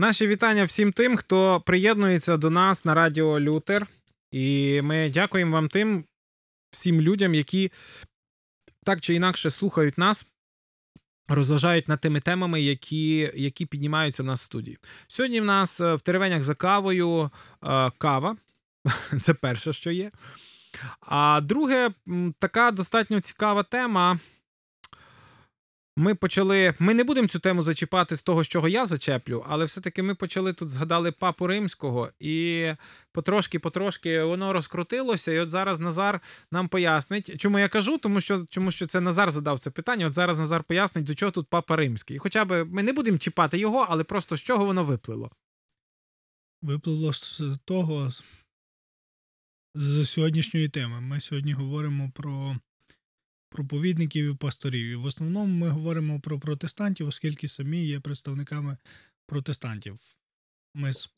Наші вітання всім тим, хто приєднується до нас на Радіо Лютер. І ми дякуємо вам тим всім людям, які так чи інакше слухають нас, розважають над тими темами, які які піднімаються в нас в студії. Сьогодні в нас е, в теревенях за кавою е, кава. Це перше, що є. А друге, така достатньо цікава тема. Ми почали. Ми не будемо цю тему зачіпати з того, з чого я зачеплю, але все-таки ми почали тут згадали папу римського, і потрошки-потрошки воно розкрутилося. І от зараз Назар нам пояснить, чому я кажу, тому що тому що це Назар задав це питання. От зараз Назар пояснить, до чого тут папа римський. І хоча б ми не будемо чіпати його, але просто з чого воно виплило. Виплило з того з сьогоднішньої теми. Ми сьогодні говоримо про проповідників і пасторів. І в основному ми говоримо про протестантів, оскільки самі є представниками протестантів. Ми з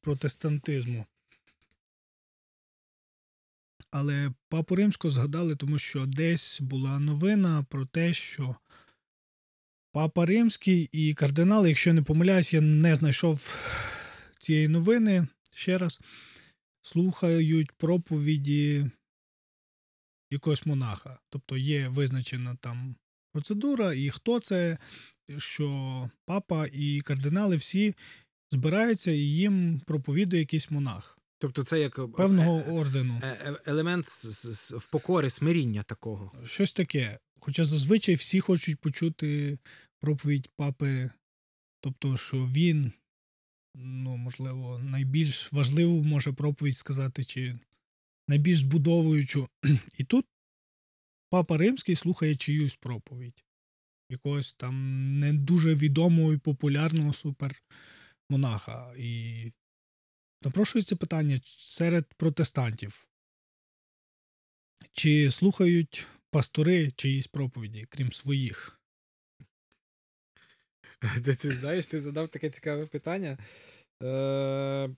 протестантизму. Але папу римську згадали, тому що десь була новина про те, що папа римський і кардинал, якщо не помиляюсь, я не знайшов цієї новини ще раз, слухають проповіді якогось монаха. Тобто є визначена там процедура, і хто це, що папа і кардинали всі збираються і їм проповідує якийсь монах. Тобто це як е, певного е, ордену. Е, елемент в покорі, смиріння такого. Щось таке. Хоча зазвичай всі хочуть почути проповідь папи, тобто, що він, ну, можливо, найбільш важливу може проповідь сказати, чи найбільш збудовуючу. І тут папа римський слухає чиюсь проповідь, якогось там не дуже відомого і популярного супермонаха. І напрошується питання серед протестантів. Чи слухають пастори чиїсь проповіді, крім своїх? Ти, ти знаєш, ти задав таке цікаве питання. Е,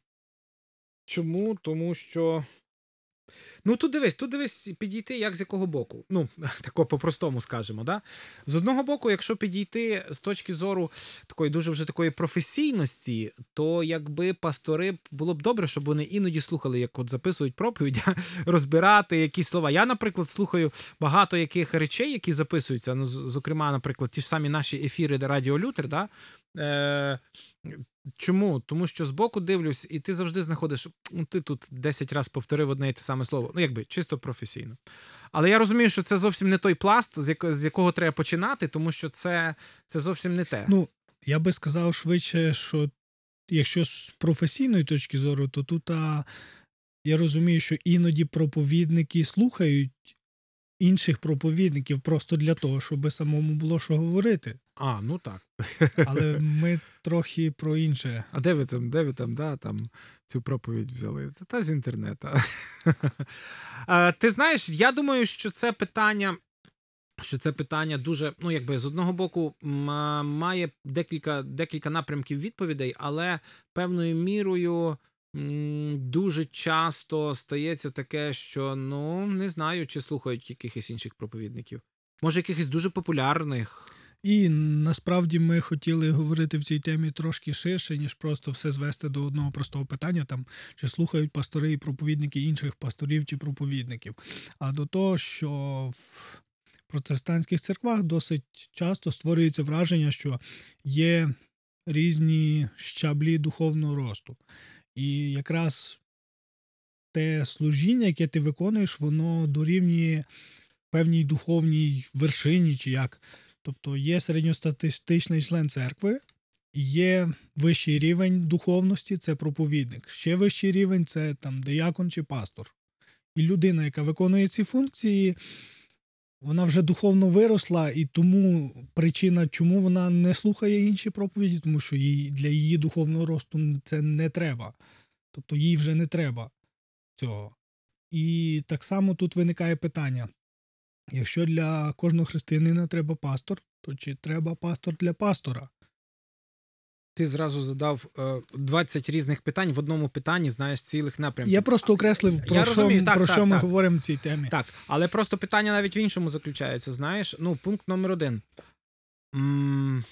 Чому? Тому що Ну, тут дивись, тут дивись, підійти як з якого боку. Ну, тако по-простому скажемо. Да? З одного боку, якщо підійти з точки зору такої дуже вже такої професійності, то якби пастори було б добре, щоб вони іноді слухали, як от записують проповідь, розбирати якісь слова. Я, наприклад, слухаю багато яких речей, які записуються. Ну, зокрема, наприклад, ті ж самі наші ефіри Радіо Лютер, да? Е, Чому? Тому що збоку дивлюсь, і ти завжди знаходиш, ну ти тут 10 разів повторив одне і те саме слово. Ну, якби чисто професійно. Але я розумію, що це зовсім не той пласт, з, як, з якого треба починати, тому що це це зовсім не те. Ну, я би сказав швидше, що якщо з професійної точки зору, то тут а, я розумію, що іноді проповідники слухають інших проповідників просто для того, щоб самому було що говорити. А, ну так. Але ми трохи про інше. А де ви там, де ви там, да, там цю проповідь взяли? Та з інтернету. Ти знаєш, я думаю, що це питання. Що це питання дуже, ну якби з одного боку має декілька декілька напрямків відповідей, але певною мірою дуже часто стається таке, що ну не знаю, чи слухають якихось інших проповідників. Може, якихось дуже популярних. І насправді ми хотіли говорити в цій темі трошки ширше, ніж просто все звести до одного простого питання, там чи слухають пастори і проповідники інших пасторів чи проповідників. А до того, що в протестантських церквах досить часто створюється враження, що є різні щаблі духовного росту. І якраз те служіння, яке ти виконуєш, воно дорівнює певній духовній вершині, чи як. Тобто є середньостатистичний член церкви, є вищий рівень духовності це проповідник. Ще вищий рівень це там деякон чи пастор. І людина, яка виконує ці функції, вона вже духовно виросла, і тому причина, чому вона не слухає інші проповіді, тому що їй, для її духовного росту це не треба. Тобто їй вже не треба цього. І так само тут виникає питання: якщо для кожного християнина треба пастор, то чи треба пастор для пастора? Ти зразу задав е, 20 різних питань в одному питанні, знаєш, цілих напрямків. Я просто окреслив, про Я що, розумію, так, про так, що так, ми говоримо в цій темі. Так, але просто питання навіть в іншому заключається. Знаєш, ну, пункт номер один. М- Е,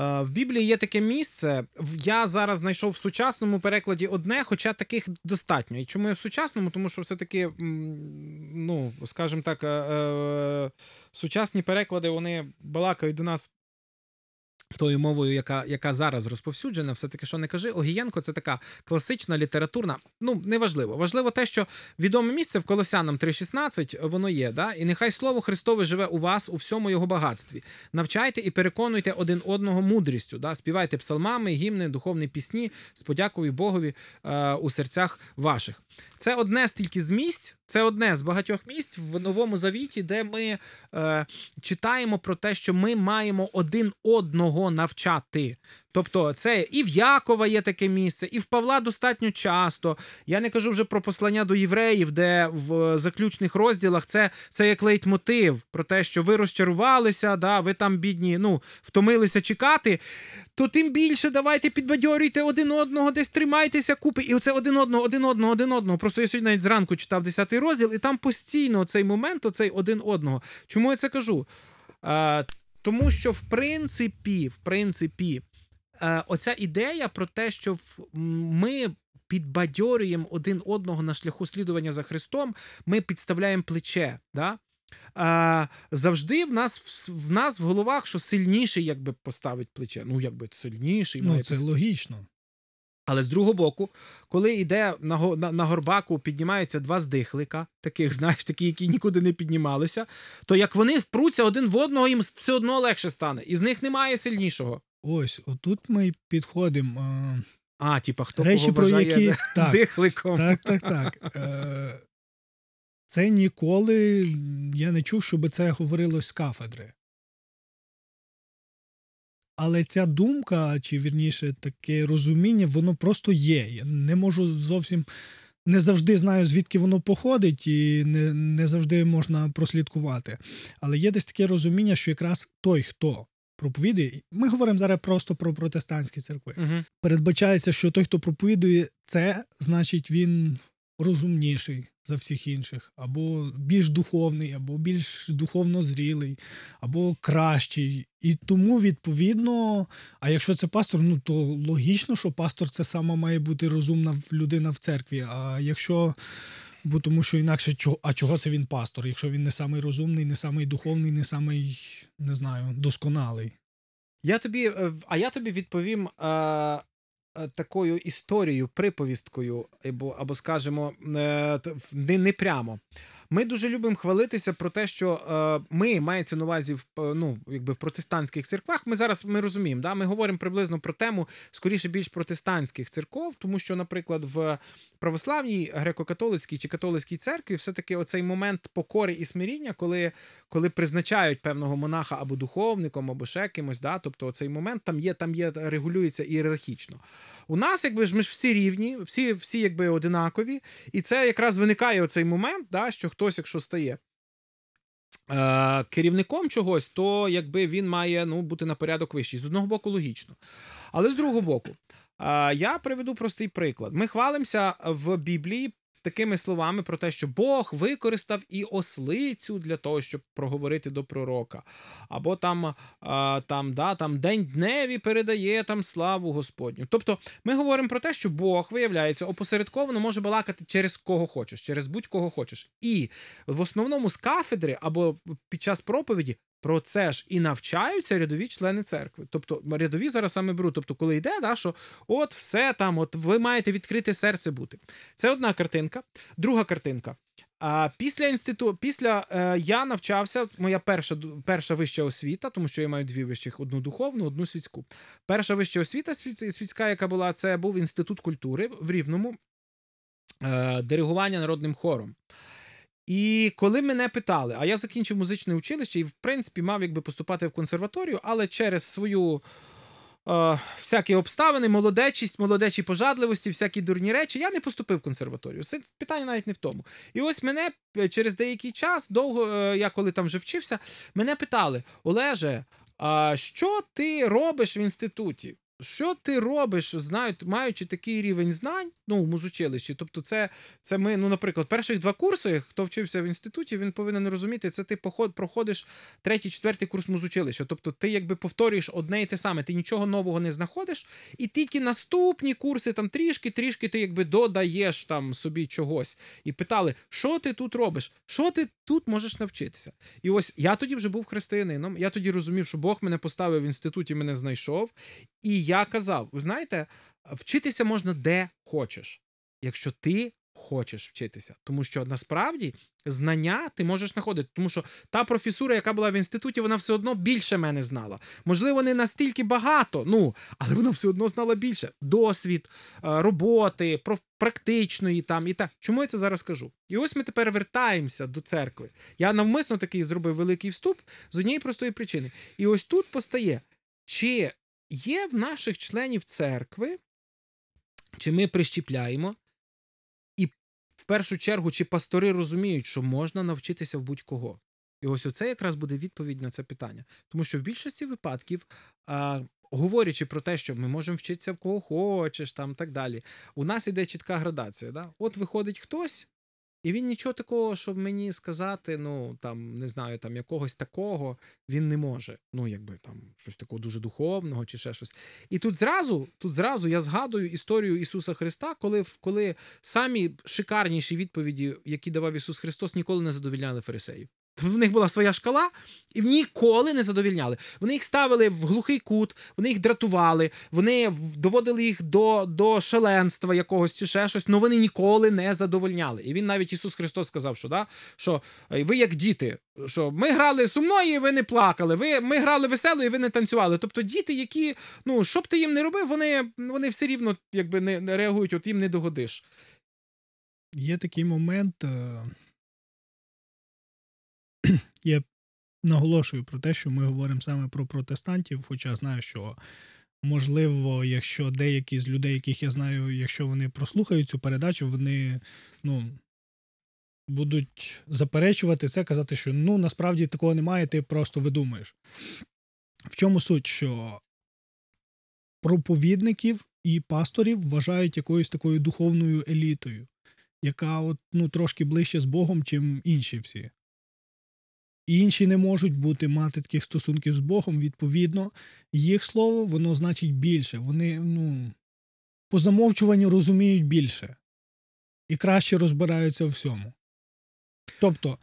В Біблії є таке місце. Я зараз знайшов в сучасному перекладі одне, хоча таких достатньо. І чому я в сучасному? Тому що все-таки, ну, скажімо так, е, е, сучасні переклади вони балакають до нас. Тою мовою, яка, яка зараз розповсюджена, все-таки що не кажи, Огієнко це така класична літературна. Ну, неважливо. Важливо те, що відоме місце в Колосянам 3.16 воно є, да? і нехай слово Христове живе у вас у всьому його багатстві. Навчайте і переконуйте один одного мудрістю. Да? Співайте псалмами, гімни, духовні пісні з подякою Богові е, у серцях ваших. Це одне з тільки з місць, це одне з багатьох місць в Новому Завіті, де ми е, читаємо про те, що ми маємо один одного навчати. Тобто, це і в Якова є таке місце, і в Павла достатньо часто. Я не кажу вже про послання до євреїв, де в заключних розділах це, це як лейтмотив про те, що ви розчарувалися, да, ви там бідні, ну, втомилися чекати. То тим більше давайте підбадьорюйте один одного, десь тримайтеся купи. І оце один одного, один одного, один одного. Просто я сьогодні навіть зранку читав 10 розділ, і там постійно цей момент, оцей один одного. Чому я це кажу? Е, тому що, в принципі, в принципі, е, оця ідея про те, що ми підбадьорюємо один одного на шляху слідування за Христом, ми підставляємо плече. Да? А, завжди в нас в, в нас в головах, що сильніший якби поставить плече. Ну, якби сильніший Ну, має це пос- логічно. але з другого боку, коли йде на, на, на горбаку, піднімаються два здихлика, таких, знаєш, такі, які нікуди не піднімалися, то як вони впруться один в одного, їм все одно легше стане. І з них немає сильнішого. Ось, отут ми підходимо. А, типа, хто Речі, кого про вважає які- так, здихликом. Так, так, так. Е, Це ніколи я не чув, щоб це говорилось з кафедри. Але ця думка, чи вірніше таке розуміння, воно просто є. Я не можу зовсім не завжди знаю, звідки воно походить, і не, не завжди можна прослідкувати. Але є десь таке розуміння, що якраз той, хто проповідує, ми говоримо зараз просто про протестантські церкви Угу. передбачається, що той, хто проповідує це, значить він розумніший за всіх інших, або більш духовний, або більш духовно зрілий, або кращий. І тому, відповідно, а якщо це пастор, ну то логічно, що пастор це сама має бути розумна людина в церкві. А якщо. Бо тому що інакше чого, а чого це він пастор, якщо він не самий розумний, не самий духовний, не самий, не знаю, досконалий. Я тобі, е, а я тобі відповім е, е, такою історією, приповісткою, або, або скажімо, е, не, не прямо. Ми дуже любимо хвалитися про те, що е, ми мається на увазі в е, ну, якби в протестантських церквах. Ми зараз ми розуміємо, да? ми говоримо приблизно про тему скоріше більш протестантських церков, тому що, наприклад, в православній греко-католицькій чи католицькій церкві все-таки оцей момент покори і смиріння, коли, коли призначають певного монаха або духовником, або ще кимось, да? тобто оцей момент там є, там є, регулюється ієрархічно. У нас, якби ж ми ж всі рівні, всі, всі якби одинакові, і це якраз виникає оцей момент, да, що хтось, якщо стає е, керівником чогось, то якби він має ну, бути на порядок вищий. З одного боку, логічно. Але з другого боку, е, я приведу простий приклад. Ми хвалимося в Біблії. Такими словами про те, що Бог використав і ослицю для того, щоб проговорити до пророка. Або там, а, там, да, там день дневі передає там славу Господню. Тобто ми говоримо про те, що Бог, виявляється, опосередковано може балакати через кого хочеш, через будь-кого хочеш. І в основному з кафедри або під час проповіді про це ж і навчаються рядові члени церкви. Тобто рядові зараз саме беруть. Тобто, коли йде, да, що от все там, от ви маєте відкрите серце бути. Це одна картинка. Друга картинка. А після інституту, після е, я навчався, моя перша перша вища освіта, тому що я маю дві вищих: одну духовну, одну світську. Перша вища освіта світ- світська, яка була, це був інститут культури в Рівному, е, диригування народним хором. І коли мене питали, а я закінчив музичне училище і, в принципі, мав якби поступати в консерваторію, але через свою е, всякі обставини, молодечість, молодечі пожадливості, всякі дурні речі, я не поступив в консерваторію. Це питання навіть не в тому. І ось мене е, через деякий час, довго, е, я коли там вже вчився, мене питали: Олеже, а що ти робиш в інституті? Що ти робиш, знають, маючи такий рівень знань, ну, в музучилищі. Тобто, це, це ми, ну, наприклад, перших два курси, хто вчився в інституті, він повинен розуміти, це ти поход, проходиш третій, четвертий курс музучилища. Тобто, ти якби повторюєш одне і те саме, ти нічого нового не знаходиш, і тільки наступні курси там трішки, трішки ти якби додаєш там собі чогось. І питали, що ти тут робиш? Що ти тут можеш навчитися? І ось я тоді вже був християнином. Я тоді розумів, що Бог мене поставив в інституті, мене знайшов. І я казав: ви знаєте, вчитися можна де хочеш, якщо ти хочеш вчитися. Тому що насправді знання ти можеш знаходити. Тому що та професура, яка була в інституті, вона все одно більше мене знала. Можливо, не настільки багато, ну, але вона все одно знала більше. Досвід, е, роботи, практичної там і так. Чому я це зараз кажу? І ось ми тепер вертаємося до церкви. Я навмисно такий зробив великий вступ з однієї простої причини. І ось тут постає, чи є в наших членів церкви, чи ми прищіпляємо, і в першу чергу, чи пастори розуміють, що можна навчитися в будь-кого. І ось оце якраз буде відповідь на це питання. Тому що в більшості випадків, а, говорячи про те, що ми можемо вчитися в кого хочеш, там так далі, у нас іде чітка градація. Да? От виходить хтось, і він нічого такого, щоб мені сказати, ну там не знаю, там якогось такого він не може. Ну, якби там щось такого дуже духовного чи ще щось. І тут зразу, тут зразу я згадую історію Ісуса Христа, коли, коли самі шикарніші відповіді, які давав Ісус Христос, ніколи не задовільняли фарисеїв. В них була своя шкала, і ніколи не задовільняли. Вони їх ставили в глухий кут, вони їх дратували, вони доводили їх до, до шаленства якогось чи ще щось, але вони ніколи не задовольняли. І він навіть Ісус Христос сказав, що, да, що е, ви як діти, що ми грали сумно, і ви не плакали. Ви, ми грали весело, і ви не танцювали. Тобто діти, які, ну, що б ти їм не робив, вони, вони все рівно якби не, реагують, от їм не догодиш. Є такий момент. Я наголошую про те, що ми говоримо саме про протестантів, хоча знаю, що можливо, якщо деякі з людей, яких я знаю, якщо вони прослухають цю передачу, вони ну, будуть заперечувати це, казати, що ну насправді такого немає, ти просто видумаєш. В чому суть, що проповідників і пасторів вважають якоюсь такою духовною елітою, яка от, ну, трошки ближче з Богом, чим інші всі. Інші не можуть бути мати таких стосунків з Богом. Відповідно, їх слово воно значить більше. Вони ну, по замовчуванню розуміють більше і краще розбираються в всьому. Тобто,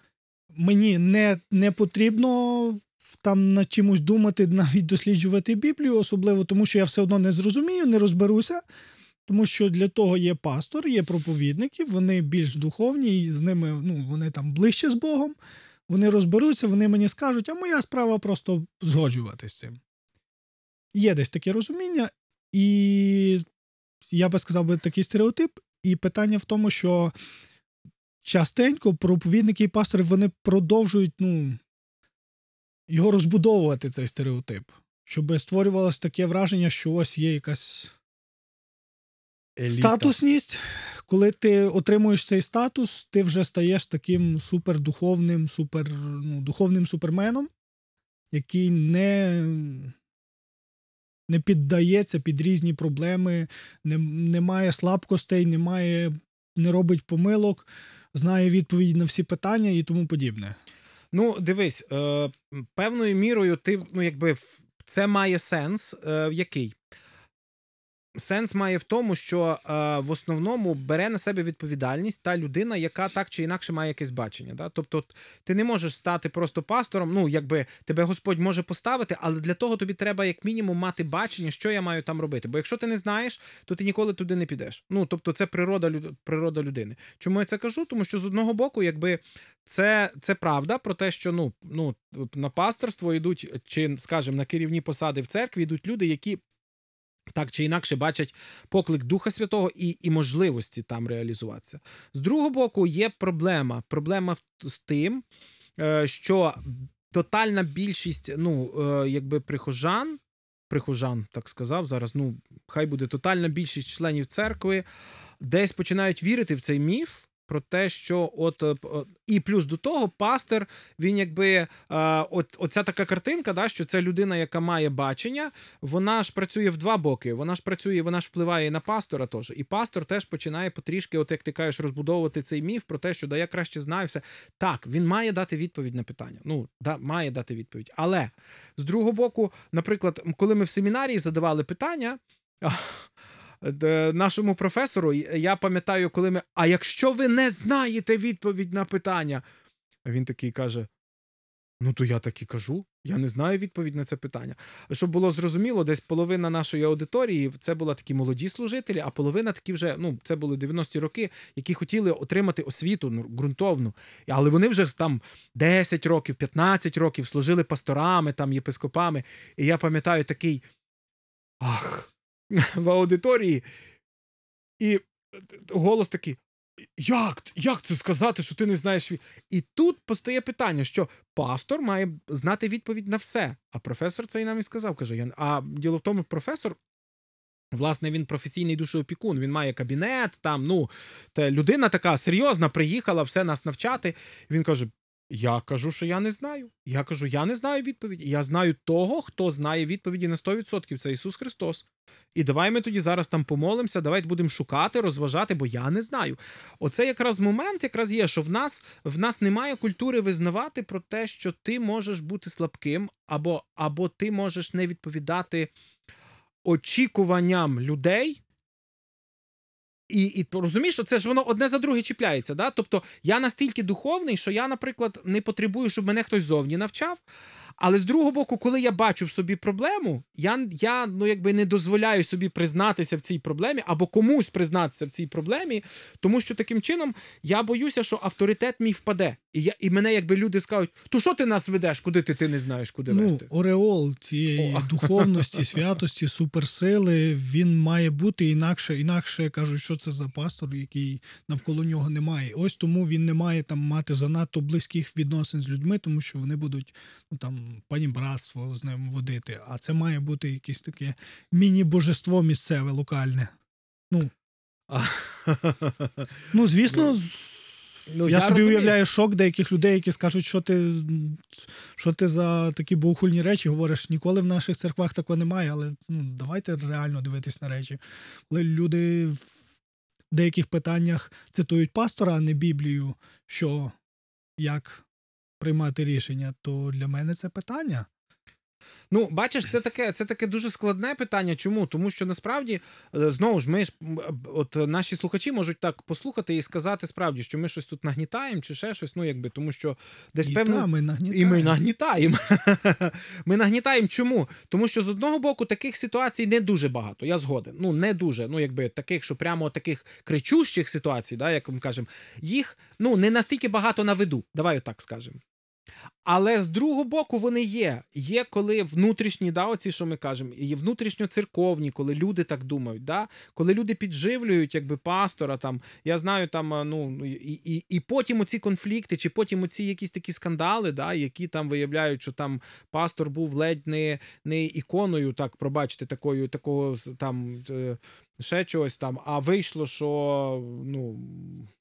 мені не, не потрібно там над чимось думати, навіть досліджувати Біблію, особливо тому, що я все одно не зрозумію, не розберуся. Тому що для того є пастор, є проповідники, вони більш духовні, і з ними ну, вони там ближче з Богом. Вони розберуться, вони мені скажуть, а моя справа просто згоджуватися з цим. Є десь таке розуміння, і я би сказав би такий стереотип. І питання в тому, що частенько проповідники і пастори вони продовжують ну, його розбудовувати, цей стереотип, щоб створювалося таке враження, що ось є якась статусність. Коли ти отримуєш цей статус, ти вже стаєш таким супердуховним, супер, ну, духовним суперменом, який не, не піддається під різні проблеми, не, не має слабкостей, не, має, не робить помилок, знає відповіді на всі питання і тому подібне. Ну, дивись, е, певною мірою ти, ну, якби це має сенс, е, який? Сенс має в тому, що е, в основному бере на себе відповідальність та людина, яка так чи інакше має якесь бачення. Да? Тобто, ти не можеш стати просто пастором. Ну, якби тебе Господь може поставити, але для того тобі треба як мінімум мати бачення, що я маю там робити. Бо якщо ти не знаєш, то ти ніколи туди не підеш. Ну, тобто, це природа, природа людини. Чому я це кажу? Тому що з одного боку, якби це, це правда про те, що ну, ну на пасторство йдуть, чи, скажімо, на керівні посади в церкві йдуть люди, які. Так чи інакше бачать поклик Духа Святого і, і можливості там реалізуватися. З другого боку, є проблема. Проблема з тим, е, що тотальна більшість, ну, е, якби прихожан, прихожан, так сказав, зараз, ну, хай буде тотальна більшість членів церкви, десь починають вірити в цей міф, про те, що от е, і плюс до того, пастор, він якби е, от, оця така картинка, да, що це людина, яка має бачення, вона ж працює в два боки. Вона ж працює, вона ж впливає і на пастора теж. І пастор теж починає потрішки, от як ти кажеш, розбудовувати цей міф про те, що да я краще знаю все. Так, він має дати відповідь на питання. Ну, да, має дати відповідь. Але з другого боку, наприклад, коли ми в семінарії задавали питання. Де Нашому професору, я пам'ятаю, коли ми. А якщо ви не знаєте відповідь на питання, А він такий каже: Ну, то я так і кажу. Я не знаю відповідь на це питання. Щоб було зрозуміло, десь половина нашої аудиторії це була такі молоді служителі, а половина такі вже, ну, це були 90-ті роки, які хотіли отримати освіту ну, ґрунтовну. Але вони вже там 10 років, 15 років служили пасторами, там, єпископами. І я пам'ятаю такий ах, в аудиторії. І голос такий: як, як це сказати, що ти не знаєш? І тут постає питання, що пастор має знати відповідь на все. А професор це і нам і сказав. Каже, а діло в тому, професор. Власне, він професійний душоопікун, він має кабінет, там, ну, та людина така серйозна, приїхала все нас навчати. Він каже: Я кажу, що я не знаю. Я кажу, я не знаю відповіді. Я знаю того, хто знає відповіді на 100%. Це Ісус Христос. І давай ми тоді зараз там помолимося, давай будемо шукати, розважати, бо я не знаю. Оце якраз момент, якраз є, що в нас в нас немає культури визнавати про те, що ти можеш бути слабким, або, або ти можеш не відповідати очікуванням людей. І, і розумієш, що це ж воно одне за друге чіпляється. Да? Тобто я настільки духовний, що я, наприклад, не потребую, щоб мене хтось зовні навчав. Але з другого боку, коли я бачу в собі проблему, я, я ну, якби не дозволяю собі признатися в цій проблемі або комусь признатися в цій проблемі, тому що таким чином я боюся, що авторитет мій впаде. І я, і мене якби люди скажуть: то що ти нас ведеш, куди ти, ти не знаєш, куди ну, вести? Ореол цієї О. духовності, святості, суперсили, він має бути інакше. Інакше кажуть, що це за пастор, який навколо нього немає. Ось тому він не має там мати занадто близьких відносин з людьми, тому що вони будуть ну там панібратство з ним водити. А це має бути якесь таке міні-божество місцеве, локальне. Ну, звісно, Ну, я, собі розумію. уявляю шок деяких людей, які скажуть, що ти, що ти за такі богохульні речі говориш. Ніколи в наших церквах такого немає, але ну, давайте реально дивитись на речі. Коли люди в деяких питаннях цитують пастора, а не Біблію, що як приймати рішення, то для мене це питання. Ну, бачиш, це таке, це таке дуже складне питання. Чому? Тому що насправді е, знову ж ми ж от е, наші слухачі можуть так послухати і сказати справді, що ми щось тут нагнітаємо чи ще щось. Ну якби тому, що десь І певно. та, ми І ми нагнітаємо. Ми нагнітаємо чому? Тому що з одного боку таких ситуацій не дуже багато. Я згоден. Ну не дуже. Ну якби таких, що прямо таких кричущих ситуацій, да, як ми кажемо, їх ну не настільки багато на виду. Давай так скажемо. Але з другого боку вони є. Є коли внутрішні, да, оці, що ми кажемо, є внутрішньоцерковні, коли люди так думають, да? коли люди підживлюють якби пастора, там, я знаю, там, ну, і, і, і потім оці конфлікти, чи потім оці якісь такі скандали, да, які там виявляють, що там пастор був ледь не, не іконою, так, пробачте, такою, такого там. е, Ще чогось там, а вийшло, що ну Е,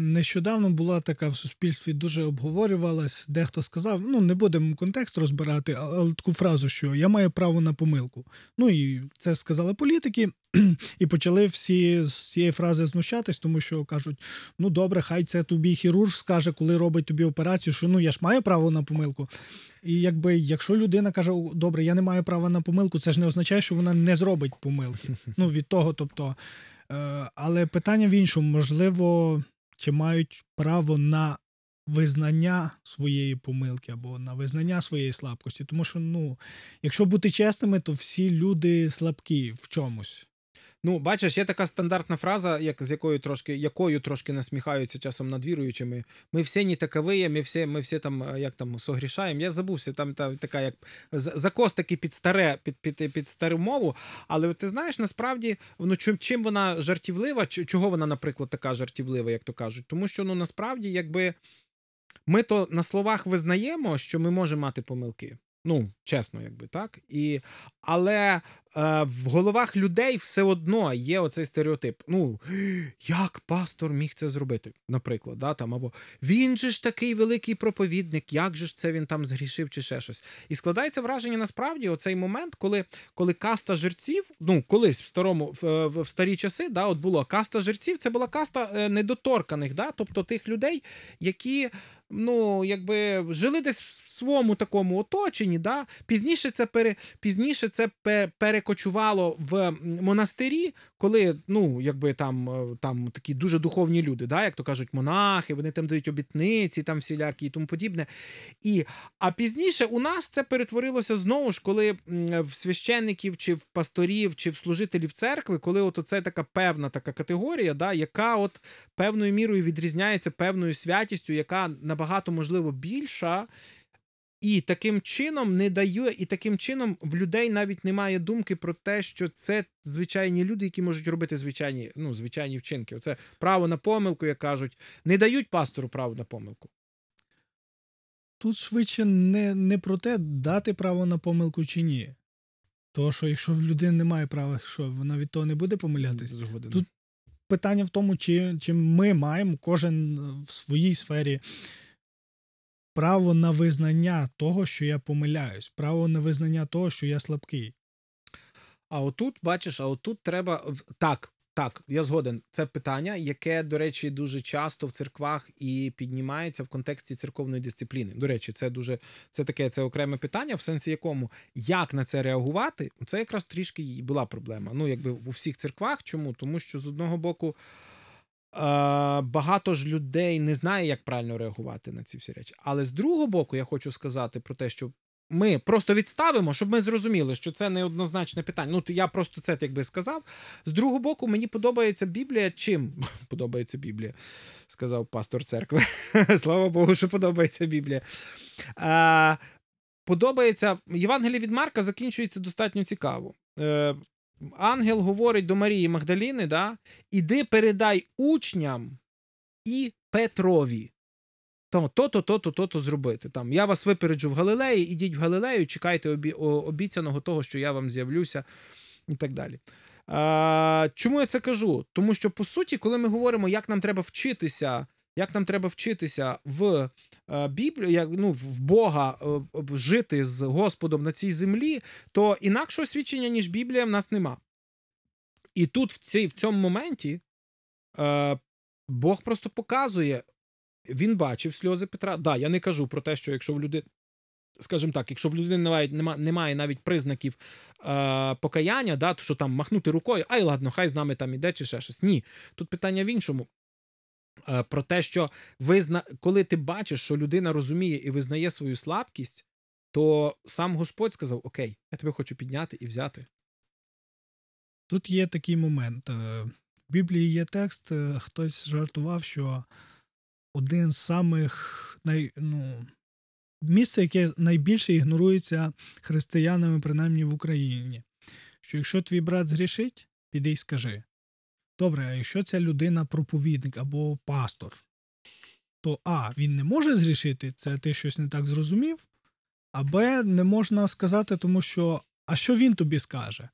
Нещодавно була така в суспільстві дуже обговорювалась. Дехто сказав: ну не будемо контекст розбирати, але таку фразу, що я маю право на помилку. Ну і це сказали політики, і почали всі з цієї фрази знущатись, тому що кажуть: ну добре, хай це тобі хірург скаже, коли робить тобі операцію, що ну я ж маю право на помилку. І якби якщо людина каже, «О, добре, я не маю права на помилку, це ж не означає, що вона не зробить помилки. Ну від того, тобто. Е, але питання в іншому, можливо, чи мають право на визнання своєї помилки або на визнання своєї слабкості. Тому що, ну, якщо бути чесними, то всі люди слабкі в чомусь. Ну, бачиш, є така стандартна фраза, як, з якою трошки, якою трошки насміхаються часом над віруючими. Ми всі не такові, ми всі, ми всі там, е, як там, согрішаємо. Я забувся, там, та, така як закос такий під старе, під, під, під стару мову. Але ти знаєш, насправді, ну, чим, чим вона жартівлива, чого вона, наприклад, така жартівлива, як то кажуть? Тому що, ну, насправді, якби ми то на словах визнаємо, що ми можемо мати помилки. Ну, чесно, якби так. І, але в головах людей все одно є оцей стереотип. Ну, як пастор міг це зробити, наприклад, да, там, або він же ж такий великий проповідник, як же ж це він там згрішив чи ще щось. І складається враження насправді оцей момент, коли, коли каста жерців, ну, колись в старому, в, в, старі часи, да, от було каста жерців, це була каста е, недоторканих, да, тобто тих людей, які ну, якби жили десь в своєму такому оточенні. Да? Пізніше це пере, пізніше це пе- перекочувало в монастирі, коли ну, якби там, е, там такі дуже духовні люди, да? як то кажуть, монахи, вони там дають обітниці, там всілякі і тому подібне. І, а пізніше у нас це перетворилося знову ж, коли в священників, чи в пасторів, чи в служителів церкви, коли от оце така певна така категорія, да, яка от певною мірою відрізняється певною святістю, яка набагато можливо більша. І таким чином не дає, і таким чином в людей навіть немає думки про те, що це звичайні люди, які можуть робити звичайні, ну, звичайні вчинки. Оце право на помилку, як кажуть, не дають пастору право на помилку. Тут швидше не, не про те, дати право на помилку чи ні. Тому що якщо в людини немає права, що вона від того не буде помилятись. Згоден. Тут питання в тому, чи, чи ми маємо кожен в своїй сфері право на визнання того, що я помиляюсь, право на визнання того, що я слабкий. А отут, бачиш, а отут треба так. Так, я згоден. Це питання, яке, до речі, дуже часто в церквах і піднімається в контексті церковної дисципліни. До речі, це дуже це таке це окреме питання, в сенсі якому як на це реагувати, це якраз трішки і була проблема. Ну, якби у всіх церквах. Чому? Тому що з одного боку. Е, Багато ж людей не знає, як правильно реагувати на ці всі речі. Але з другого боку, я хочу сказати про те, що ми просто відставимо, щоб ми зрозуміли, що це неоднозначне питання. Ну, я просто це так би сказав. З другого боку, мені подобається Біблія. Чим подобається Біблія? Сказав пастор церкви. Слава Богу, що подобається Біблія. А, подобається Євангеліє від Марка закінчується достатньо цікаво. Е, ангел говорить до Марії Магдаліни: да, іди передай учням і Петрові. То-то, то-то, то-то зробити. Там я вас випереджу в Галилеї, ідіть в Галилею, чекайте обі... обіцяного того, що я вам з'явлюся, і так далі. А, чому я це кажу? Тому що по суті, коли ми говоримо, як нам треба вчитися, як нам треба вчитися в е, Біблію, як ну в Бога е, жити з Господом на цій землі, то інакшого свідчення, ніж Біблія, в нас нема. І тут, в, цій, в цьому моменті, е, Бог просто показує, він бачив сльози Петра. Да, я не кажу про те, що якщо в людини, скажімо так, якщо в людини немає, немає навіть признаків е, покаяння, да, то що там махнути рукою, ай ладно, хай з нами там іде чи ще щось. Ні. Тут питання в іншому. Е, про те, що визна... коли ти бачиш, що людина розуміє і визнає свою слабкість, то сам Господь сказав: Окей, я тебе хочу підняти і взяти. Тут є такий момент. е, В Біблії є текст, е, хтось жартував, що один з самих най, ну, місце, яке найбільше ігнорується християнами, принаймні в Україні. Що якщо твій брат згрішить, піди й скажи. Добре, а якщо ця людина проповідник або пастор, то А, він не може згрішити, це ти щось не так зрозумів, а Б, не можна сказати, тому що а що він тобі скаже?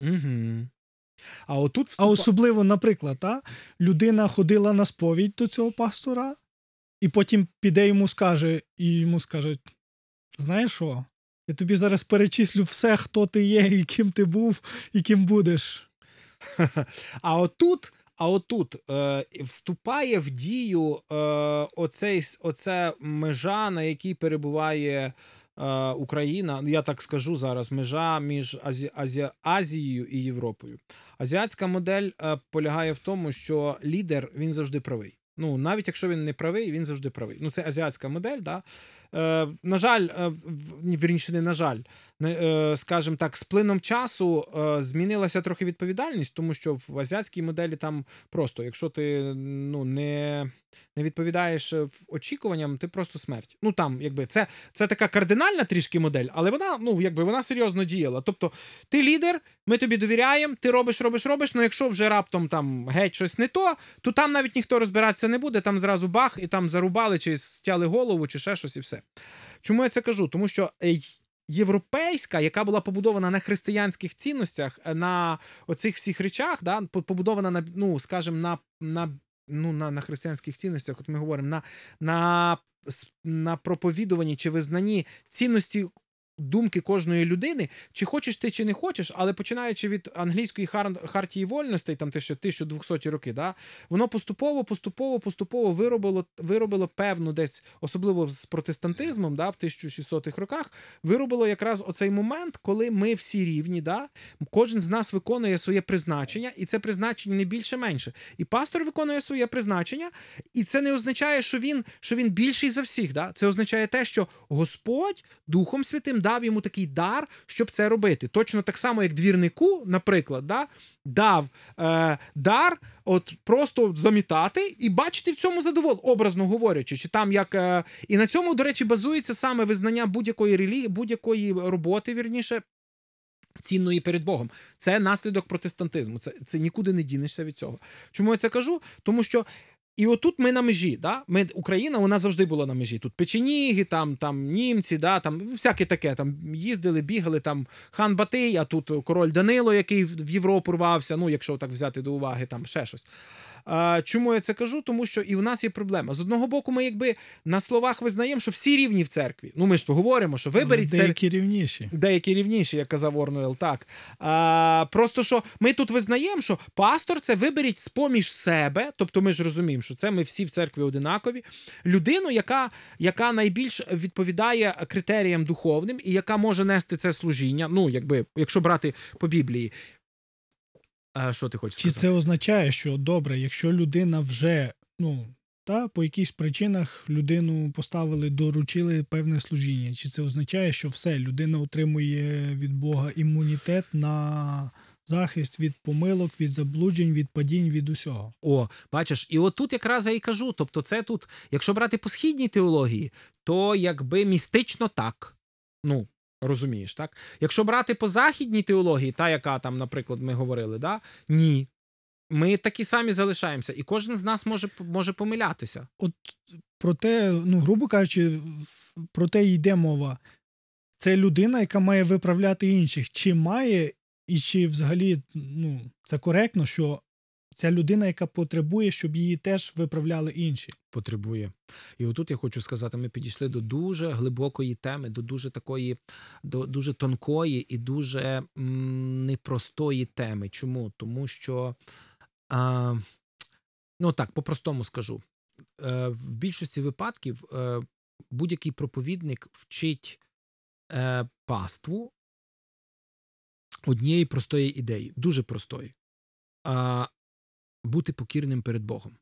Угу. А отут А особливо, наприклад, та, людина ходила на сповідь до цього пастора, і потім піде йому скаже, і йому скажуть: знаєш що? Я тобі зараз перечислю все, хто ти є, і ким ти був, і ким будеш. А отут, а отут е, вступає в дію е, оцей, оце межа, на якій перебуває е, Україна. Ну, Я так скажу зараз: межа між Азі, Азі, Азією і Європою. Азіатська модель е, полягає в тому, що лідер він завжди правий. Ну, навіть якщо він не правий, він завжди правий. Ну, це азіатська модель, да? Е, на жаль, е, вірніше, не на жаль, скажімо так, з плином часу е, змінилася трохи відповідальність, тому що в азіатській моделі там просто, якщо ти ну, не, не відповідаєш е, очікуванням, ти просто смерть. Ну там, якби це, це така кардинальна трішки модель, але вона, ну, якби вона серйозно діяла. Тобто, ти лідер, ми тобі довіряємо, ти робиш, робиш, робиш. Ну якщо вже раптом там геть щось не то, то там навіть ніхто розбиратися не буде, там зразу бах, і там зарубали, чи стяли голову, чи ще щось, і все. Чому я це кажу? Тому що е, й- європейська, яка була побудована на християнських цінностях, е, на оцих всіх речах, да, побудована на, ну, скажімо, на на, ну, на, на християнських цінностях, от ми говоримо, на, на, на проповідуванні чи визнанні цінності думки кожної людини, чи хочеш ти, чи не хочеш, але починаючи від англійської хар... хартії вольностей, там те, що 1200 роки, да, воно поступово, поступово, поступово виробило виробило певну десь, особливо з протестантизмом, да, в 1600-х роках, виробило якраз оцей момент, коли ми всі рівні, да, кожен з нас виконує своє призначення, і це призначення не більше менше. І пастор виконує своє призначення, і це не означає, що він що він більший за всіх. Да? Це означає те, що Господь Духом Святим дав йому такий дар, щоб це робити. Точно так само, як двірнику, наприклад, да, дав е, дар от просто замітати і бачити в цьому задоволення, образно говорячи. Чи там як е, І на цьому, до речі, базується саме визнання будь-якої релігії, будь-якої роботи, вірніше. Цінної перед Богом. Це наслідок протестантизму. Це це нікуди не дінешся від цього. Чому я це кажу? Тому що і отут ми на межі. Да? Ми, Україна вона завжди була на межі. Тут печеніги, там там німці, да, там всяке таке. Там їздили, бігали там хан Батий, а тут король Данило, який в Європу рвався. Ну, якщо так взяти до уваги, там ще щось. А, Чому я це кажу? Тому що і в нас є проблема. З одного боку, ми якби на словах визнаємо, що всі рівні в церкві. Ну ми ж говоримо, що виберіть деякі цер... рівніші. Деякі рівніші, як казав Орнуел, так. А, Просто що ми тут визнаємо, що пастор це виберіть з поміж себе, тобто ми ж розуміємо, що це ми всі в церкві одинакові. Людину, яка яка найбільш відповідає критеріям духовним і яка може нести це служіння. Ну, якби, якщо брати по Біблії. А що ти хочеш Чи сказати? це означає, що добре, якщо людина вже ну та по якихось причинах людину поставили, доручили певне служіння? Чи це означає, що все людина отримує від Бога імунітет на захист від помилок, від заблуджень, від падінь, від усього? О, бачиш, і отут якраз я і кажу. Тобто, це тут, якщо брати по східній теології, то якби містично так. Ну, Розумієш, так? Якщо брати по західній теології, та, яка там, наприклад, ми говорили, да? ні. Ми такі самі залишаємося, і кожен з нас може може помилятися. От про те, ну, грубо кажучи, про те йде мова. Це людина, яка має виправляти інших. Чи має, і чи взагалі ну, це коректно, що ця людина, яка потребує, щоб її теж виправляли інші. Потребує. І отут я хочу сказати: ми підійшли до дуже глибокої теми, до дуже такої, до дуже тонкої і дуже непростої теми. Чому? Тому що, а, ну так, по-простому скажу, е, в більшості випадків е, будь-який проповідник вчить е, паству однієї простої ідеї, дуже простої. А, бути покірним перед Богом.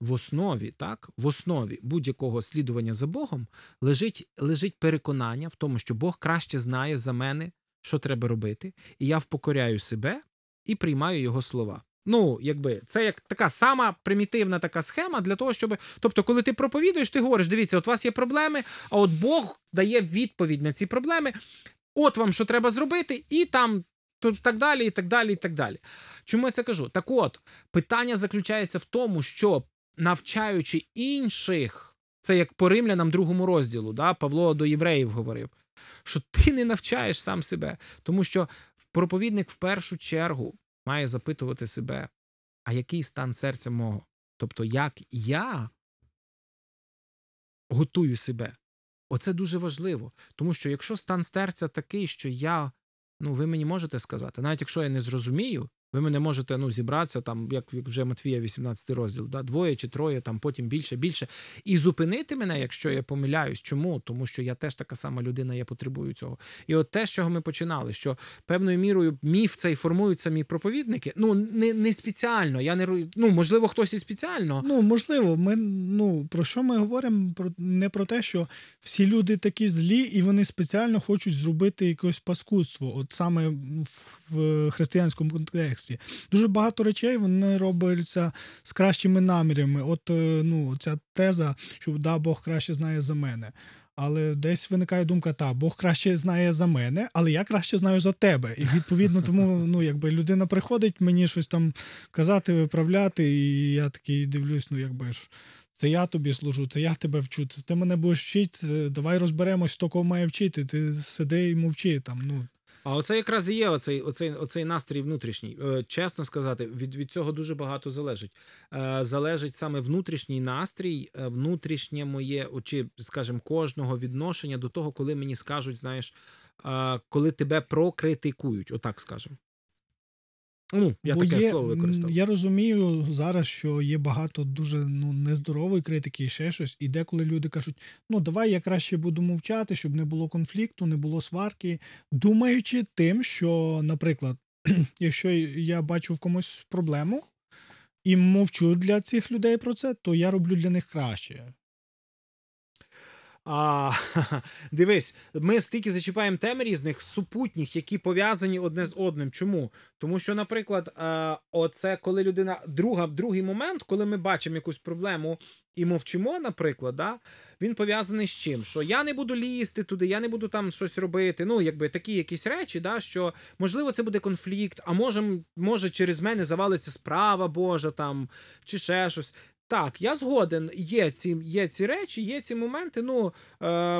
В основі, так, в основі будь-якого слідування за Богом лежить лежить переконання в тому, що Бог краще знає за мене, що треба робити, і я впокоряю себе і приймаю його слова. Ну, якби це як така сама примітивна така схема для того, щоб. Тобто, коли ти проповідуєш, ти говориш: дивіться, от у вас є проблеми, а от Бог дає відповідь на ці проблеми. От вам що треба зробити, і там то так далі, і так далі, і так далі. Чому я це кажу? Так от, питання заключається в тому, що навчаючи інших, це як по римлянам другому розділу, да, Павло до євреїв говорив, що ти не навчаєш сам себе, тому що проповідник в першу чергу має запитувати себе, а який стан серця мого? Тобто, як я готую себе. Оце дуже важливо, тому що якщо стан серця такий, що я Ну, ви мені можете сказати, навіть якщо я не зрозумію, ви мене можете ну, зібратися, там, як вже Матвія, 18 розділ, да, двоє чи троє, там потім більше, більше. І зупинити мене, якщо я помиляюсь. Чому? Тому що я теж така сама людина, я потребую цього. І от те, з чого ми починали, що певною мірою міф цей формують самі проповідники. Ну, не не спеціально. Я не ну, можливо, хтось і спеціально. Ну, можливо, ми ну про що ми говоримо? Про не про те, що всі люди такі злі, і вони спеціально хочуть зробити якесь паскудство. От саме в християнському контексті контексті. Дуже багато речей вони робляться з кращими намірами. От е, ну, ця теза, що да, Бог краще знає за мене. Але десь виникає думка, та Бог краще знає за мене, але я краще знаю за тебе. І відповідно, тому ну якби людина приходить мені щось там казати, виправляти, і я такий дивлюсь, ну якби ж Це я тобі служу, це я тебе вчу. Це ти мене будеш вчити. Давай розберемось, хто кого має вчити. Ти сиди і мовчи там. Ну А оце якраз і є оцей, оцей, оцей настрій внутрішній. Е, чесно сказати, від, від цього дуже багато залежить. Е, залежить саме внутрішній настрій, е, внутрішнє моє, чи, скажімо, кожного відношення до того, коли мені скажуть, знаєш, коли тебе прокритикують, отак скажемо. Ну, я Бо таке є, слово використав. Я розумію зараз, що є багато дуже ну, нездорової критики і ще щось. І деколи люди кажуть: ну давай я краще буду мовчати, щоб не було конфлікту, не було сварки, думаючи тим, що, наприклад, якщо я бачу в комусь проблему і мовчу для цих людей про це, то я роблю для них краще. А, дивись, ми стільки зачіпаємо теми різних супутніх, які пов'язані одне з одним. Чому? Тому що, наприклад, е, оце коли людина друга, другий момент, коли ми бачимо якусь проблему і мовчимо, наприклад, да, він пов'язаний з чим? Що я не буду лізти туди, я не буду там щось робити. Ну, якби такі якісь речі, да, що можливо це буде конфлікт, а може, може через мене завалиться справа Божа там, чи ще щось. Так, я згоден. Є ці, є ці речі, є ці моменти. Ну е,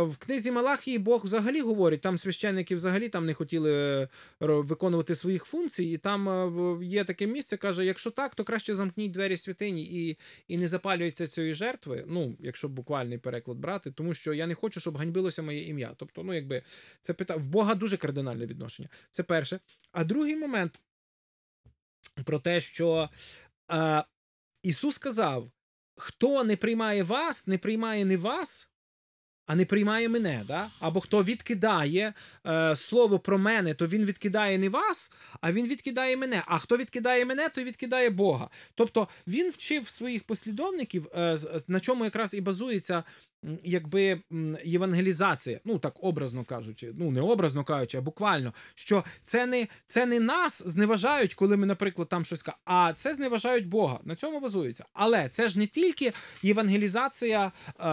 в книзі Малахії Бог взагалі говорить, там священники взагалі там не хотіли е, виконувати своїх функцій, і там е, є таке місце, каже: якщо так, то краще замкніть двері святині і, і не запалюйте цієї жертви. Ну, якщо буквальний переклад брати, тому що я не хочу, щоб ганьбилося моє ім'я. Тобто, ну якби це пита в Бога дуже кардинальне відношення. Це перше. А другий момент про те, що е, Ісус сказав: хто не приймає вас, не приймає не вас, а не приймає мене. Да? Або хто відкидає е, слово про мене, то він відкидає не вас, а він відкидає мене. А хто відкидає мене, то відкидає Бога. Тобто він вчив своїх послідовників, е, на чому якраз і базується. Якби євангелізація, ну так образно кажучи, ну не образно кажучи, а буквально, що це не, це не нас зневажають, коли ми, наприклад, там щось кажемо, а це зневажають Бога. На цьому базується. Але це ж не тільки євангелізація е,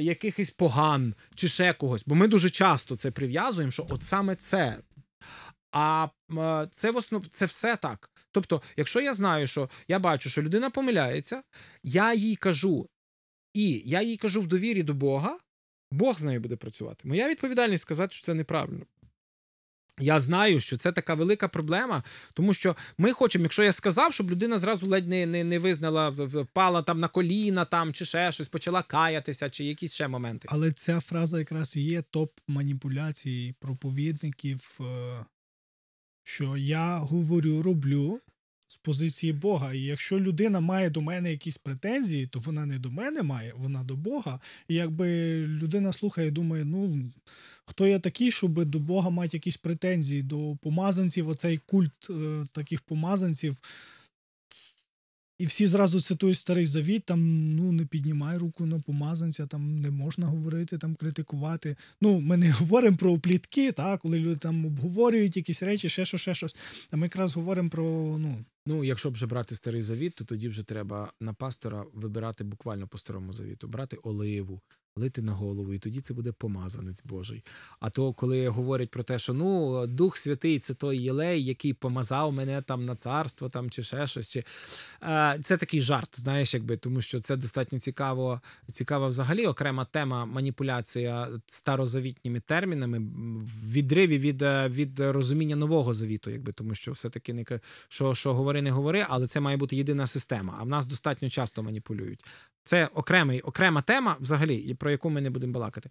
якихось поган чи ще когось, бо ми дуже часто це прив'язуємо, що от саме це. А е, це в основ... це все так. Тобто, якщо я знаю, що я бачу, що людина помиляється, я їй кажу, і я їй кажу в довірі до Бога, Бог з нею буде працювати. Моя відповідальність сказати, що це неправильно. Я знаю, що це така велика проблема, тому що ми хочемо, якщо я сказав, щоб людина зразу ледь не, не, не визнала, впала там на коліна, там чи ще щось, почала каятися, чи якісь ще моменти. Але ця фраза якраз є топ маніпуляцій проповідників, е, що я говорю, роблю з позиції Бога. І якщо людина має до мене якісь претензії, то вона не до мене має, вона до Бога. І якби людина слухає думає, ну хто я такий, щоб до Бога мати якісь претензії до помазанців, оцей культ е, таких помазанців. І всі зразу цитують старий завіт, там ну не піднімай руку на помазанця, там не можна говорити, там критикувати. Ну, ми не говоримо про плітки, та, коли люди там обговорюють якісь речі, ще щось, ще щось. А ми якраз говоримо про ну, Ну, якщо вже брати старий завіт, то тоді вже треба на пастора вибирати буквально по старому завіту, брати оливу, лити на голову, і тоді це буде помазанець Божий. А то, коли говорять про те, що ну Дух Святий це той єлей, який помазав мене там на царство, там чи ще щось, чи е, це такий жарт, знаєш, якби тому, що це достатньо цікаво, цікава взагалі окрема тема маніпуляція старозавітніми термінами в відриві від, е, від розуміння нового завіту, якби тому, що все таки не що, що говори, не говори, але це має бути єдина система. А в нас достатньо часто маніпулюють. Це окремий, окрема тема, взагалі, про яку ми не будемо балакати.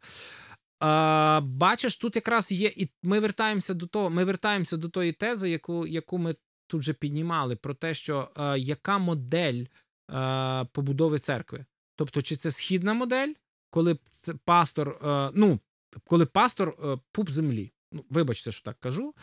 А, бачиш, тут якраз є, і ми вертаємося до того, ми вертаємося до тої тези, яку, яку ми тут вже піднімали, про те, що е, яка модель е, побудови церкви. Тобто, чи це східна модель, коли пастор, е, ну, коли пастор пуп землі. Ну, вибачте, що так кажу.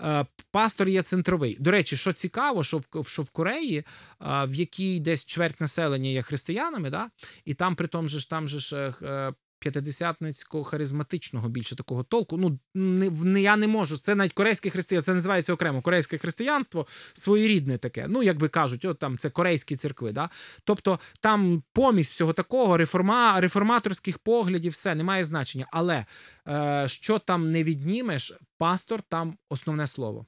Е, пастор є центровий. До речі, що цікаво, що в, що в Кореї, е, в якій десь чверть населення є християнами, да? і там при тому ж там же ж е, п'ятидесятницького харизматичного більше такого толку. Ну не, не я не можу. Це навіть корейське християнство, це називається окремо корейське християнство, своєрідне таке. Ну, як би кажуть, от там це корейські церкви. Да? Тобто там помість всього такого, реформа, реформаторських поглядів, все немає значення. Але е, що там не віднімеш, пастор там основне слово.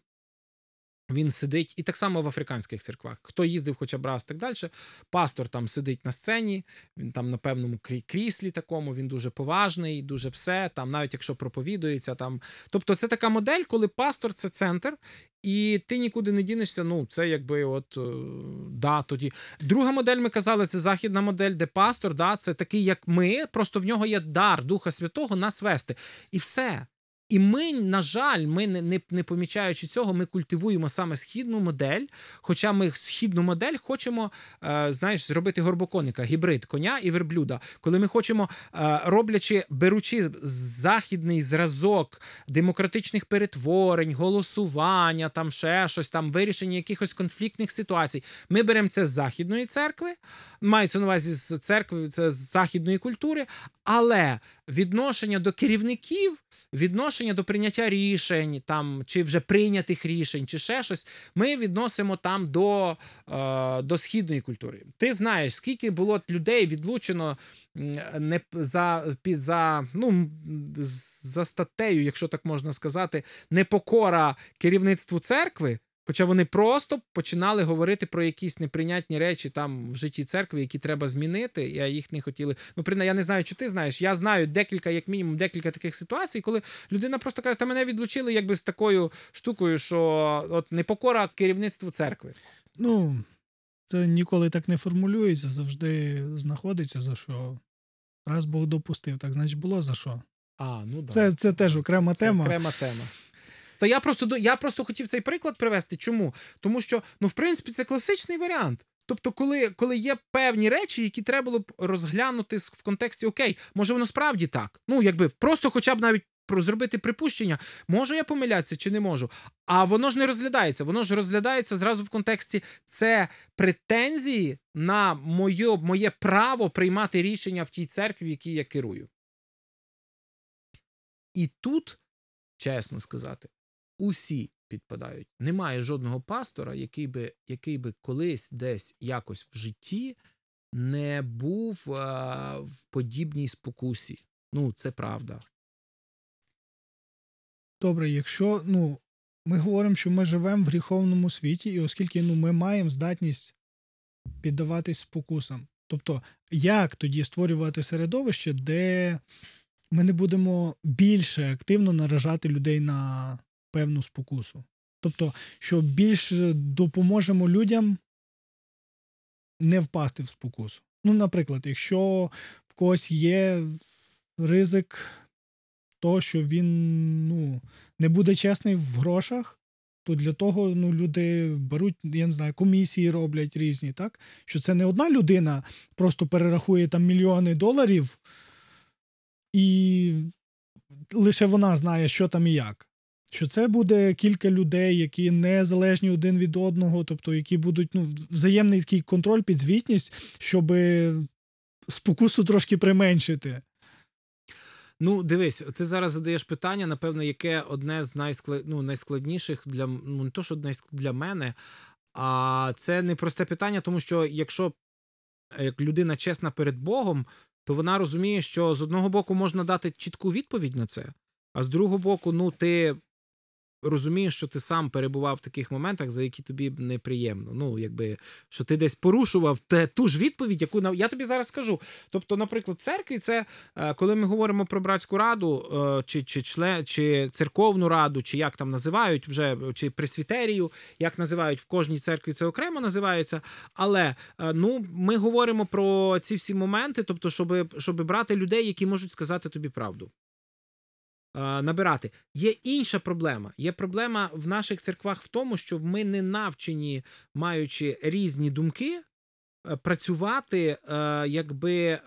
Він сидить, і так само в африканських церквах. Хто їздив хоча б раз так далі, пастор там сидить на сцені, він там на певному кріслі такому, він дуже поважний, дуже все. Там, навіть якщо проповідується, там. Тобто, це така модель, коли пастор це центр, і ти нікуди не дінешся. Ну, це якби от е, да, тоді. Друга модель, ми казали, це західна модель, де пастор, да, це такий, як ми, просто в нього є дар Духа Святого нас вести. І все. І ми, на жаль, ми не, не, не помічаючи цього, ми культивуємо саме східну модель. Хоча ми східну модель хочемо, е, знаєш, зробити горбоконика, гібрид коня і верблюда. Коли ми хочемо, е, роблячи, беручи західний зразок демократичних перетворень, голосування, там ще щось, там вирішення якихось конфліктних ситуацій, ми беремо це з західної церкви, мається на увазі з церкви, це з західної культури, але відношення до керівників, відношення до прийняття рішень, там чи вже прийнятих рішень, чи ще щось, ми відносимо там до, е, до східної культури. Ти знаєш, скільки було людей відлучено не за, за, ну, за статтею, якщо так можна сказати, непокора керівництву церкви. Хоча вони просто починали говорити про якісь неприйнятні речі там в житті церкви, які треба змінити, і їх не хотіли. Ну, принаймні, я не знаю, чи ти знаєш. Я знаю декілька, як мінімум, декілька таких ситуацій, коли людина просто каже, та мене відлучили якби з такою штукою, що от непокора керівництву церкви. Ну, це ніколи так не формулюється, завжди знаходиться за що. Раз Бог допустив, так значить було за що. А, ну да. Це, це теж окрема Це тема. окрема тема. То я просто я просто хотів цей приклад привести. Чому? Тому що, ну, в принципі, це класичний варіант. Тобто, коли, коли є певні речі, які треба було б розглянути в контексті окей, може воно справді так. Ну, якби просто хоча б навіть зробити припущення, можу я помилятися чи не можу. А воно ж не розглядається. Воно ж розглядається зразу в контексті це претензії на моє, моє право приймати рішення в тій церкві, в якій я керую. І тут, чесно сказати, усі підпадають. Немає жодного пастора, який би, який би колись десь якось в житті не був а, в подібній спокусі. Ну, це правда. Добре, якщо ну, ми говоримо, що ми живемо в гріховному світі, і оскільки ну, ми маємо здатність піддаватись спокусам. Тобто, як тоді створювати середовище, де ми не будемо більше активно наражати людей на певну спокусу? Тобто, що більше допоможемо людям не впасти в спокусу. Ну, наприклад, якщо в когось є ризик того, що він ну, не буде чесний в грошах, то для того ну, люди беруть, я не знаю, комісії роблять різні, так? Що це не одна людина просто перерахує там мільйони доларів, і лише вона знає, що там і як. Що це буде кілька людей, які не залежні один від одного, тобто які будуть ну, взаємний такий контроль, підзвітність, щоб спокусу трошки применшити. Ну, дивись, ти зараз задаєш питання, напевно, яке одне з найсклад... ну, найскладніших для ну, не то, що для мене, а це непросте питання, тому що якщо е, як людина чесна перед Богом, то вона розуміє, що з одного боку можна дати чітку відповідь на це, а з другого боку, ну ти розумієш, що ти сам перебував в таких моментах, за які тобі неприємно. Ну, якби що ти десь порушував те, ту ж відповідь, яку на- я тобі зараз скажу. Тобто, наприклад, церкві це е, коли ми говоримо про братську раду, е, чи, чи, член, чи церковну раду, чи як там називають вже, чи пресвітерію, як називають в кожній церкві, це окремо називається. Але е, ну, ми говоримо про ці всі моменти, тобто, щоб, щоб брати людей, які можуть сказати тобі правду. Е, Набирати є інша проблема. Є проблема в наших церквах в тому, що ми не навчені, маючи різні думки, працювати е, якби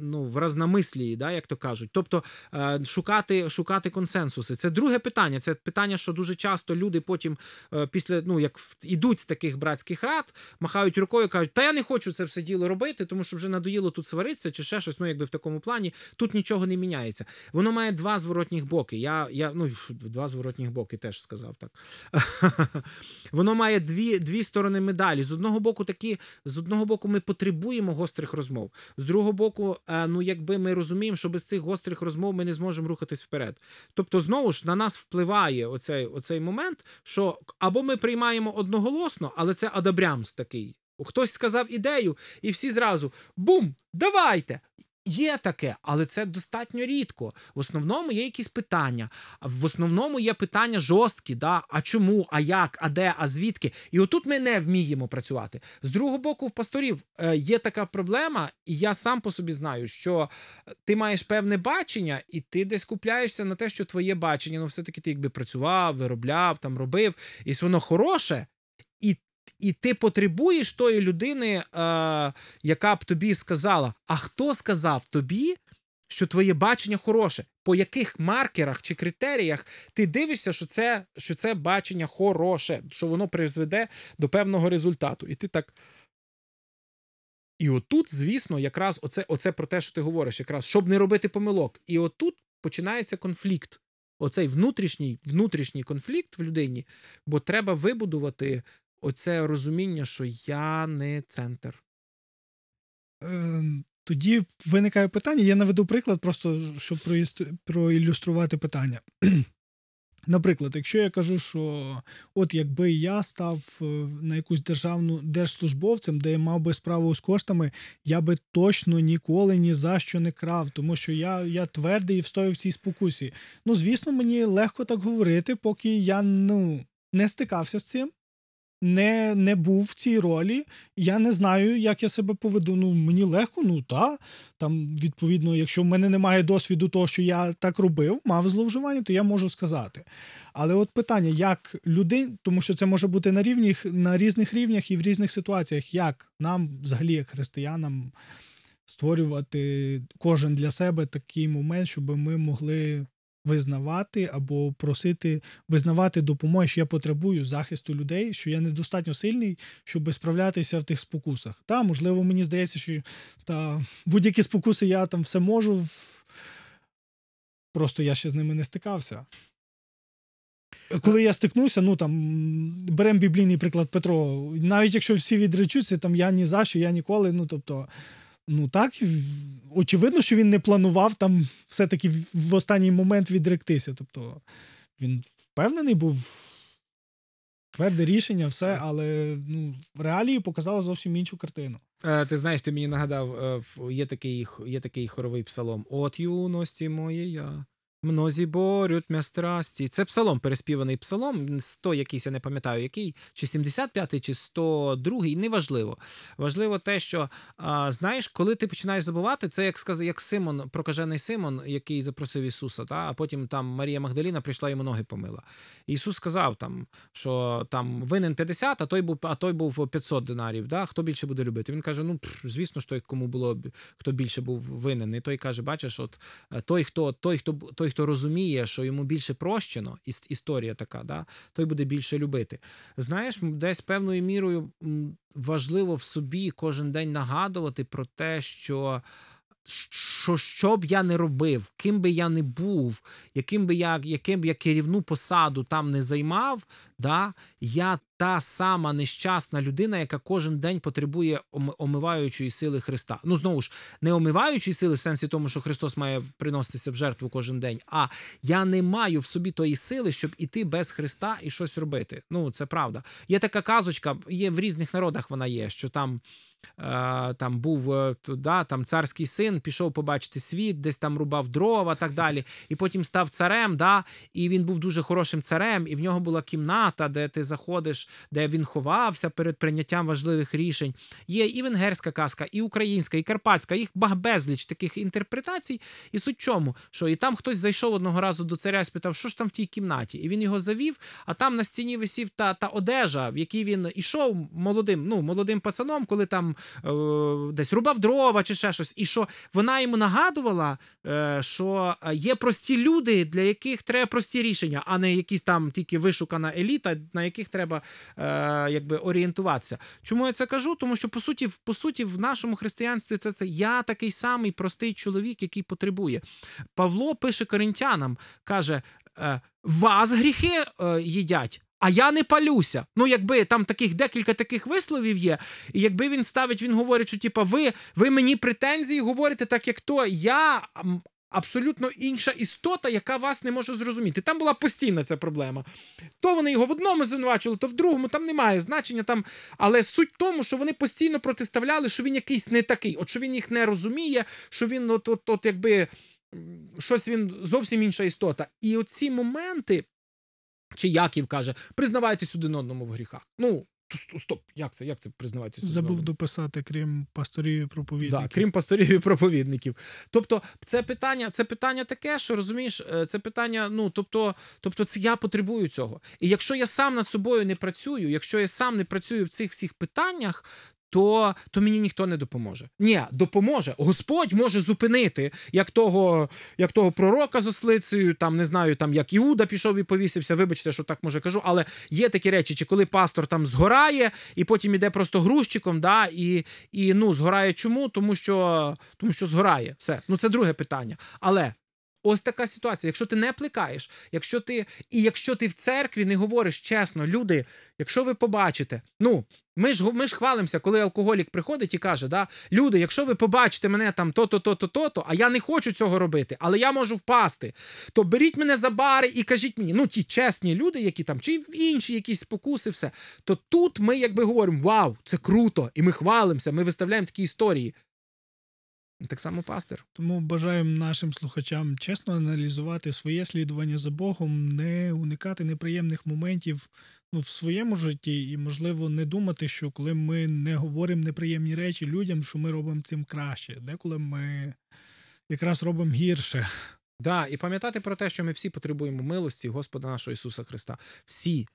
ну, в разномислії, да, як то кажуть. Тобто е, шукати, шукати консенсуси. Це друге питання. Це питання, що дуже часто люди потім, е, після ну, як ідуть з таких братських рад, махають рукою, кажуть, та я не хочу це все діло робити, тому що вже надоїло тут сваритися чи ще щось, ну якби в такому плані, тут нічого не міняється. Воно має два зворотніх боки. Я, я ну, два зворотніх боки теж сказав так. воно має дві дві сторони медалі. З одного боку, такі з одного боку, ми потребуємо гострих розмов. З другого боку, е, ну якби ми розуміємо, що без цих гострих розмов ми не зможемо рухатись вперед. Тобто, знову ж на нас впливає оцей, оцей момент, що або ми приймаємо одноголосно, але це адабрямс такий. Хтось сказав ідею, і всі зразу бум! Давайте! Є таке, але це достатньо рідко. В основному є якісь питання. В основному є питання жорсткі, да? а чому, а як, а де, а звідки. І отут ми не вміємо працювати. З другого боку, в пасторів е, є така проблема, і я сам по собі знаю, що ти маєш певне бачення, і ти десь купляєшся на те, що твоє бачення, ну все-таки ти якби працював, виробляв, там робив, і воно хороше. І і ти потребуєш тої людини, е, яка б тобі сказала: а хто сказав тобі, що твоє бачення хороше? По яких маркерах чи критеріях ти дивишся, що це що це бачення хороше, що воно призведе до певного результату? І ти так. І отут, звісно, якраз оце, оце про те, що ти говориш, якраз щоб не робити помилок. І отут починається конфлікт. Оцей внутрішній внутрішній конфлікт в людині, бо треба вибудувати оце розуміння, що я не центр. Е, тоді виникає питання. Я наведу приклад, просто щоб проілюструвати питання. Наприклад, якщо я кажу, що от якби я став е, на якусь державну держслужбовцем, де я мав би справу з коштами, я би точно ніколи ні за що не крав, тому що я я твердий і встояв в цій спокусі. Ну, звісно, мені легко так говорити, поки я ну, не стикався з цим не не був в цій ролі. Я не знаю, як я себе поведу. Ну, мені легко, ну та. Там, відповідно, якщо в мене немає досвіду того, що я так робив, мав зловживання, то я можу сказати. Але от питання, як людей, тому що це може бути на рівнях, на різних рівнях і в різних ситуаціях, як нам, взагалі, як християнам, створювати кожен для себе такий момент, щоб ми могли визнавати або просити визнавати допомоги, що я потребую захисту людей, що я недостатньо сильний, щоб справлятися в тих спокусах. Та, можливо, мені здається, що та будь-які спокуси я там все можу. Просто я ще з ними не стикався. Коли я стикнувся, ну там беремо біблійний приклад Петро. Навіть якщо всі відречуться, там я ні за що, я ніколи. Ну тобто, Ну так, очевидно, що він не планував там все-таки в останній момент відректися. Тобто він впевнений був. Тверде рішення, все, але ну, в реалії показало зовсім іншу картину. Е, Ти знаєш, ти мені нагадав, е, є такий є такий хоровий псалом: От юності моєя, Мнозі борють мя страсті. Це псалом, переспіваний псалом, 100 якийсь, я не пам'ятаю, який, чи 75-й, чи 102-й, неважливо. Важливо те, що а, знаєш, коли ти починаєш забувати, це як сказав, як Симон, прокажений Симон, який запросив Ісуса, та, а потім там Марія Магдаліна прийшла йому ноги помила. Ісус сказав, там, що там винен 50, а той був а той був 500 динарів. Да? Хто більше буде любити? Він каже: ну, звісно ж, той, кому було хто більше був винен. І той каже: бачиш, от е, той, хто той, хто той, хто розуміє, що йому більше прощено, історія така, да, той буде більше любити. Знаєш, десь певною мірою важливо в собі кожен день нагадувати про те, що що що б я не робив, ким би я не був, яким би я яким б я керівну посаду там не займав, да, я та сама нещасна людина, яка кожен день потребує омиваючої сили Христа. Ну знову ж не омиваючої сили в сенсі тому, що Христос має приноситися в жертву кожен день. А я не маю в собі тої сили, щоб іти без Христа і щось робити. Ну це правда. Є така казочка, є в різних народах. Вона є, що там. Е, там був е, да, там царський син, пішов побачити світ, десь там рубав дрова, так далі. І потім став царем. да, І він був дуже хорошим царем, і в нього була кімната, де ти заходиш, де він ховався перед прийняттям важливих рішень. Є і венгерська казка, і українська, і карпатська, їх безліч таких інтерпретацій. І суть чому, що і там хтось зайшов одного разу до царя і спитав, що ж там в тій кімнаті. І він його завів, а там на стіні висів та та одежа, в якій він ішов молодим, ну, молодим пацаном, коли там е, десь рубав дрова чи ще щось, і що вона йому нагадувала, е, що є прості люди, для яких треба прості рішення, а не якісь там тільки вишукана еліта, на яких треба е, якби орієнтуватися. Чому я це кажу? Тому що по суті, по суті, в нашому християнстві це це я такий самий простий чоловік, який потребує. Павло пише коринтянам, каже. Е, вас гріхи е, їдять, А я не палюся. Ну, якби там таких декілька таких висловів є, і якби він ставить, він говорить, що типа ви, ви мені претензії говорите, так як то я абсолютно інша істота, яка вас не може зрозуміти. Там була постійна ця проблема. То вони його в одному звинувачували, то в другому там немає значення там. Але суть в тому, що вони постійно протиставляли, що він якийсь не такий, от що він їх не розуміє, що він от, от, от якби щось він зовсім інша істота. І оці моменти, чи Яків каже, признавайтесь один одному в гріхах. Ну, стоп, як це? Як це признавайтесь? Забув одному? дописати, крім пасторів і проповідників. Да, крім пасторів і проповідників. Тобто, це питання, це питання таке, що розумієш, е, це питання. Ну тобто, тобто, це я потребую цього. І якщо я сам над собою не працюю, якщо я сам не працюю в цих всіх питаннях. То, то мені ніхто не допоможе. Ні, допоможе. Господь може зупинити, як того, як того пророка з ослицею, там не знаю, там як Іуда пішов і повісився. Вибачте, що так може кажу, але є такі речі, чи коли пастор там згорає, і потім іде просто грузчиком, да, і, і ну, згорає чому? Тому що, тому що згорає. Все. Ну це друге питання. Але. Ось така ситуація. Якщо ти не плекаєш, якщо ти і якщо ти в церкві не говориш чесно, люди, якщо ви побачите, ну ми ж ми ж хвалимося, коли алкоголік приходить і каже: да, люди, якщо ви побачите мене там то-то, то-то, то-то, а я не хочу цього робити, але я можу впасти, то беріть мене за бари і кажіть мені, ну ті чесні люди, які там, чи інші якісь спокуси, все. То тут ми якби говоримо: Вау, це круто! І ми хвалимося, ми виставляємо такі історії. Так само пастир. Тому бажаємо нашим слухачам чесно аналізувати своє слідування за Богом, не уникати неприємних моментів ну, в своєму житті, і, можливо, не думати, що коли ми не говоримо неприємні речі людям, що ми робимо цим краще. Деколи ми якраз робимо гірше. Да, і пам'ятати про те, що ми всі потребуємо милості Господа нашого Ісуса Христа. Всі.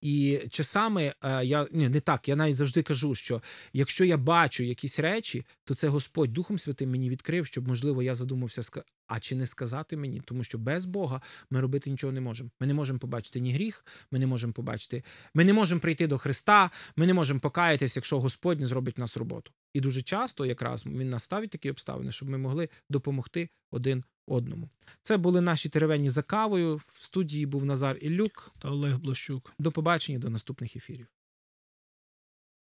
І часами е, я ні, не так, я навіть завжди кажу, що якщо я бачу якісь речі, то це Господь Духом Святим мені відкрив, щоб, можливо, я задумався, а чи не сказати мені, тому що без Бога ми робити нічого не можемо. Ми не можемо побачити ні гріх, ми не можемо побачити, ми не можемо прийти до Христа, ми не можемо покаятись, якщо Господь не зробить в нас роботу. І дуже часто якраз він нас ставить такі обставини, щоб ми могли допомогти один одному. Це були наші теревені за кавою. В студії був Назар Іллюк. Та Олег Блощук. До побачення, до наступних ефірів.